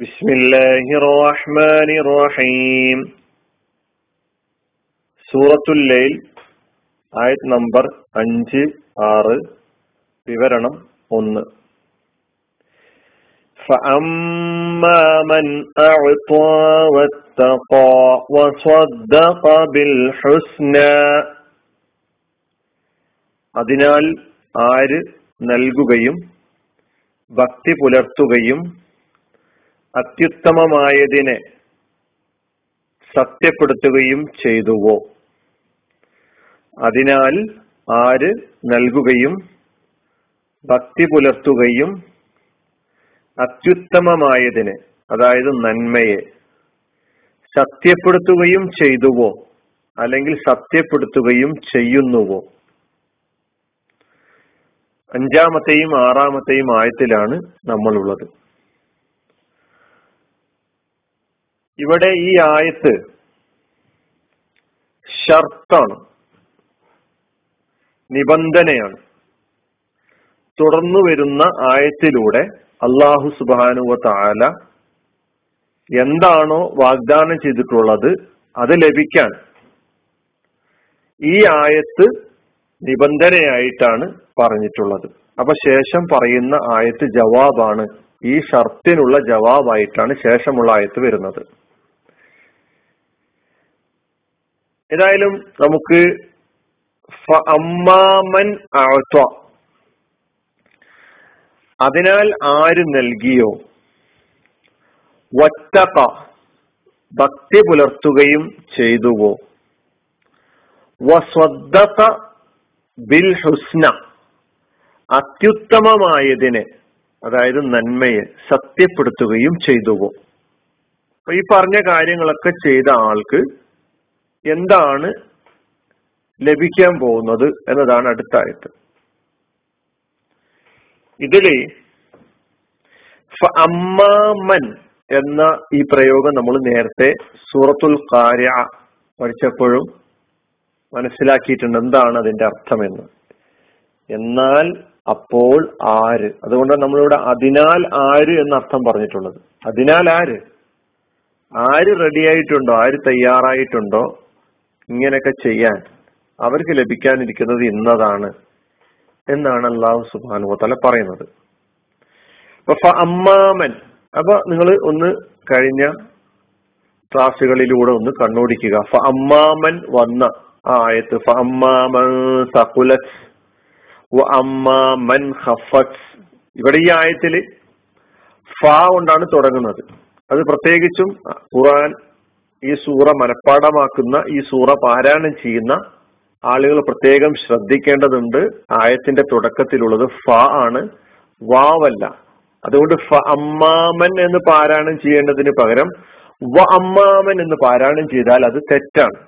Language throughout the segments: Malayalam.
بسم الله الرحمن الرحيم സൂറത്തുൽ ലൈൽ ആയത് നമ്പർ അഞ്ച് ആറ് വിവരണം ഒന്ന് فأما من أعطى واتقى وصدق بالحسنى അതിനാൽ ആര് നൽകുകയും ഭക്തി പുലർത്തുകയും അത്യുത്തമമായതിനെ സത്യപ്പെടുത്തുകയും ചെയ്തുവോ? അതിനാൽ ആര് നൽകുകയും ഭക്തി പുലർത്തുകയും അത്യുത്തമമായതിനെ അതായത് നന്മയെ സത്യപ്പെടുത്തുകയും ചെയ്തുവോ? അല്ലെങ്കിൽ സത്യപ്പെടുത്തുകയും ചെയ്യുന്നുവോ? അഞ്ചാമത്തെയും ആറാമത്തെയും ആയത്തിലാണ് നമ്മളുള്ളത്. ഇവിടെ ഈ ആയത്ത് ഷർത്താണ് നിബന്ധനയാണ്. തുടർന്നു വരുന്ന ആയത്തിലൂടെ അള്ളാഹു സുബാനുവ താല എന്താണോ വാഗ്ദാനം ചെയ്തിട്ടുള്ളത് അത് ലഭിക്കാൻ ഈ ആയത്ത് നിബന്ധനയായിട്ടാണ് പറഞ്ഞിട്ടുള്ളത്. അപ്പൊ ശേഷം പറയുന്ന ആയത്ത് ജവാബാണ്. ഈ ഷർത്തിനുള്ള ജവാബായിട്ടാണ് ശേഷമുള്ള ആയത്ത് വരുന്നത്. ഏതായാലും നമുക്ക് അമ്മാമൻ അതിനാൽ ആര് നൽകിയോ? വറ്റക ഭക്തി പുലർത്തുകയും ചെയ്തുവോ? വസ്വദ്ദത ബിൽ ഹുസ്ന. അത്യുത്തമമായതിനെ അതായത് നന്മയെ സത്യപ്പെടുത്തുകയും ചെയ്തുവോ? അപ്പൊ ഈ പറഞ്ഞ കാര്യങ്ങളൊക്കെ ചെയ്ത ആൾക്ക് എന്താണ് ലഭിക്കാൻ പോകുന്നത് എന്നതാണ് അടുത്ത ആയത്ത്. ഇതിൽ അമ്മാമൻ എന്ന ഈ പ്രയോഗം നമ്മൾ നേരത്തെ സൂറത്തുൽ കാര്യ പഠിച്ചപ്പോഴും മനസ്സിലാക്കിയിട്ടുണ്ട്. എന്താണ് അതിന്റെ അർത്ഥമെന്ന്. എന്നാൽ അപ്പോൾ ആര്? അതുകൊണ്ടാണ് നമ്മളിവിടെ അതിനാൽ ആര് എന്ന അർത്ഥം പറഞ്ഞിട്ടുള്ളത്. അതിനാൽ ആര്? ആര് റെഡി ആയിട്ടുണ്ടോ? ആര് തയ്യാറായിട്ടുണ്ടോ? ഇങ്ങനെയൊക്കെ ചെയ്യാൻ അവർക്ക് ലഭിക്കാനിരിക്കുന്നത് ഇന്നതാണ് എന്നാണ് അള്ളാഹു സുബാനു തല പറയുന്നത്. അമ്മാമൻ അപ്പൊ നിങ്ങൾ ഒന്ന് കഴിഞ്ഞ ക്ലാസ്സുകളിലൂടെ ഒന്ന് കണ്ണോടിക്കുക. ഫ അമ്മാമൻ വന്ന ആ ആയത്ത് ഫ അമ്മാമൻ സഹുലത്ത് അമ്മാമൻ ഹഫത്ത് ഇവിടെ ഈ ആയത്തിൽ ഫ കൊണ്ടാണ് തുടങ്ങുന്നത്. അത് പ്രത്യേകിച്ചും ഖുറാൻ ഈ സൂറ മനഃപ്പാടമാക്കുന്ന ഈ സൂറ പാരായണം ചെയ്യുന്ന ആളുകൾ പ്രത്യേകം ശ്രദ്ധിക്കേണ്ടതുണ്ട്. ആയത്തിന്റെ തുടക്കത്തിലുള്ളത് ഫ ആണ്. വാവല്ല. അതുകൊണ്ട് ഫ അമ്മാമൻ എന്ന് പാരായണം ചെയ്യേണ്ടതിന് പകരം വ അമ്മാമൻ എന്ന് പാരായണം ചെയ്താൽ അത് തെറ്റാണ്.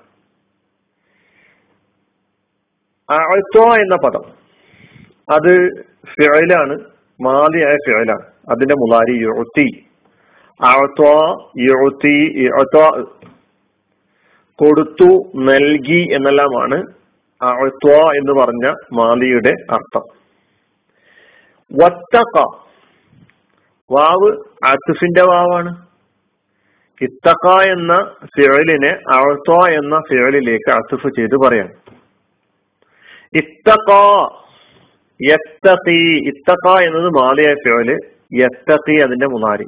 അഴത്തോ എന്ന പദം. അത് ഫിഴലാണ് മാതിയായ ഫിഴലാണ് അതിന്റെ മുലാരി യുത്തി അഴത്തോ യുത്തി കൊടുത്തു നൽകി എന്നെല്ലാമാണ് എന്ന് പറഞ്ഞ മാലിയുടെ അർത്ഥം. വത്തക വാവ് അസുഫിന്റെ വാവാണ്. ഇത്തക്ക എന്ന ഫിഴലിനെ അഴ്ത്വ എന്ന ഫിഴലിലേക്ക് അസുഫ് ചെയ്ത് പറയാം. ഇത്തക്ക യത്തഖി. ഇത്തക്ക എന്നത് മാലിയായ ഫിഴൽ യത്തഖി അതിന്റെ മുനാരി.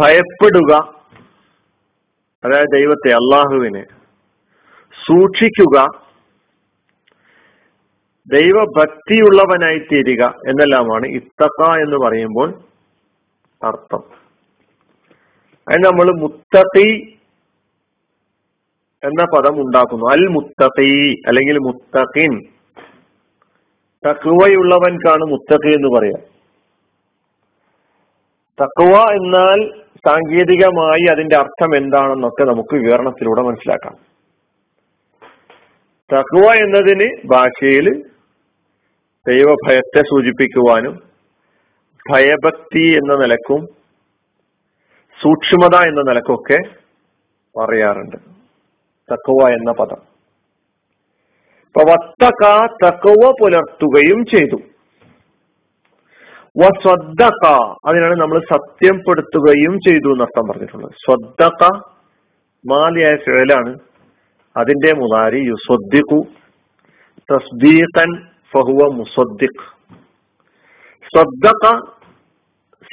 ഭയപ്പെടുക. അതായത് ദൈവത്തെ അള്ളാഹുവിനെ സൂക്ഷിക്കുക ദൈവഭക്തിയുള്ളവനായി തീരുക എന്നെല്ലാമാണ് ഇത്തക്ക എന്ന് പറയുമ്പോൾ അർത്ഥം. അതിന് നമ്മൾ മുത്തത്തി എന്ന പദം ഉണ്ടാക്കുന്നു. അൽ മുത്തത്തി അല്ലെങ്കിൽ മുത്തഖിൻ. തക്കുവയുള്ളവൻക്കാണ് മുത്തഖി എന്ന് പറയാം. തക്കുവ എന്നാൽ സാങ്കേതികമായി അതിന്റെ അർത്ഥം എന്താണെന്നൊക്കെ നമുക്ക് വിവരണത്തിലൂടെ മനസ്സിലാക്കാം. തക്കുവ എന്നതിന് ഭാഷയിൽ ദൈവഭയത്തെ സൂചിപ്പിക്കുവാനും ഭയഭക്തി എന്ന നിലക്കും സൂക്ഷ്മത എന്ന നിലക്കൊക്കെ പറയാറുണ്ട്. തക്കുവ എന്ന പദം. ഇപ്പൊ വത്തക തക്കുവ പുലർത്തുകയും ചെയ്തു. വസ്വദ്ദക അതിനാണ് നമ്മൾ സത്യപ്പെടുത്തുകയും ചെയ്തു എന്നർത്ഥം പറഞ്ഞിട്ടുള്ളത്. സ്വദ്ദക്ക മാലിയായ ഫേലാണ് അതിന്റെ മുതാരി യുസ്വദ്ദിഖു. തസ്ദീഖൻ ഫഹുവ മുസദ്ദിഖ് സ്വദ്ദക്ക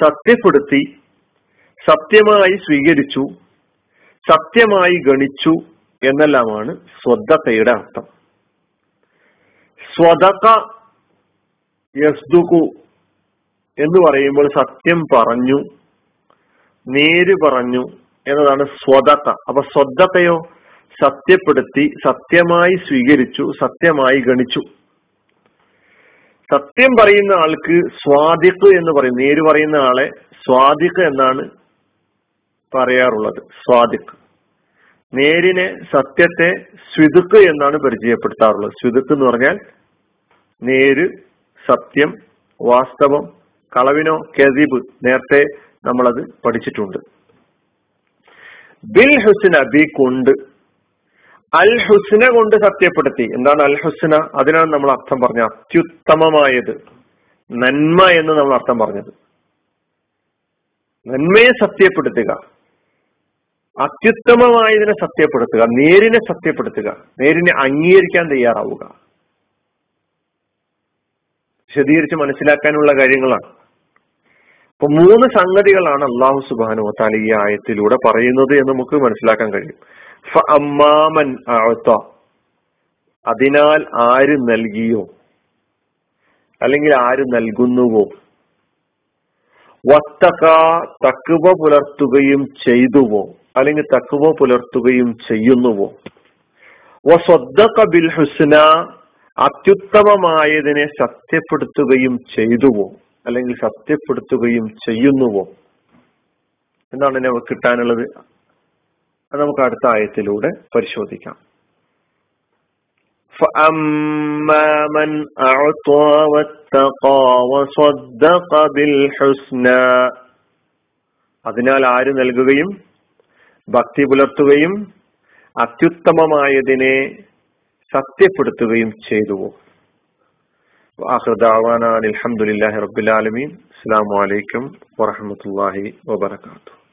സത്യപ്പെടുത്തി സത്യമായി സ്വീകരിച്ചു സത്യമായി ഗണിച്ചു എന്നെല്ലാമാണ് സ്വദ്ദക്കയുടെ അർത്ഥം. സ്വതക യസ്ദുകു എന്ന് പറയുമ്പോൾ സത്യം പറഞ്ഞു നേര് പറഞ്ഞു എന്നതാണ് സ്വതത്ത. അപ്പൊ സ്വതത്തയോ? സത്യപ്പെടുത്തി സത്യമായി സ്വീകരിച്ചു സത്യമായി ഗണിച്ചു. സത്യം പറയുന്ന ആൾക്ക് സ്വാദിഖ് എന്ന് പറയും. നേര് പറയുന്ന ആളെ സ്വാദിഖ് എന്നാണ് പറയാറുള്ളത്. സ്വാദിഖ്. നേരിനെ സത്യത്തെ സ്വിതുക്ക് എന്നാണ് പരിചയപ്പെടുത്താറുള്ളത്. സ്വിതുക്ക് എന്ന് പറഞ്ഞാൽ നേര് സത്യം വാസ്തവം കളവിനോ കെസിബ് നേരത്തെ നമ്മളത് പഠിച്ചിട്ടുണ്ട്. ബിൽ ഹുസ്ന ബി കൊണ്ട് അൽ ഹുസ്ന കൊണ്ട് സത്യപ്പെടുത്തി. എന്താണ് അൽ ഹുസ്ന? അതിനാണ് നമ്മൾ അർത്ഥം പറഞ്ഞ അത്യുത്തമമായത്. നന്മ എന്ന് നമ്മൾ അർത്ഥം പറഞ്ഞത്. നന്മയെ സത്യപ്പെടുത്തുക. അത്യുത്തമമായതിനെ സത്യപ്പെടുത്തുക. നേരിനെ സത്യപ്പെടുത്തുക. നേരിനെ അംഗീകരിക്കാൻ തയ്യാറാവുക. വിശദീകരിച്ച് മനസ്സിലാക്കാനുള്ള കാര്യങ്ങളാണ്. അപ്പൊ മൂന്ന് സംഗതികളാണ് അള്ളാഹു സുബാനു താല ഈ ആയത്തിലൂടെ പറയുന്നത് എന്ന് നമുക്ക് മനസ്സിലാക്കാൻ കഴിയും. അമ്മാമൻ അതിനാൽ ആര് നൽകിയോ? അല്ലെങ്കിൽ ആര് നൽകുന്നുവോ? വത്തക തക്കുവ പുലർത്തുകയും ചെയ്തുവോ? അല്ലെങ്കിൽ തക്കുവ പുലർത്തുകയും ചെയ്യുന്നുവോ? വസ്വദ്ദഖ ബിൽ ഹുസ്ന അത്യുത്തമമായതിനെ സത്യപ്പെടുത്തുകയും ചെയ്തുവോ? അല്ലെങ്കിൽ സത്യപ്പെടുത്തുകയും ചെയ്യുന്നുവോ? എന്താണ് നമുക്ക് കിട്ടാനുള്ളത്? അത് നമുക്ക് അടുത്ത ആയത്തിലൂടെ പരിശോധിക്കാം. അതിനാൽ ആര് നൽകുകയും ഭക്തി പുലർത്തുകയും അത്യുത്തമമായതിനെ സത്യപ്പെടുത്തുകയും ചെയ്തുവോ? وآخر دعوانا للحمد لله رب العالمين. السلام عليكم ورحمة الله وبركاته.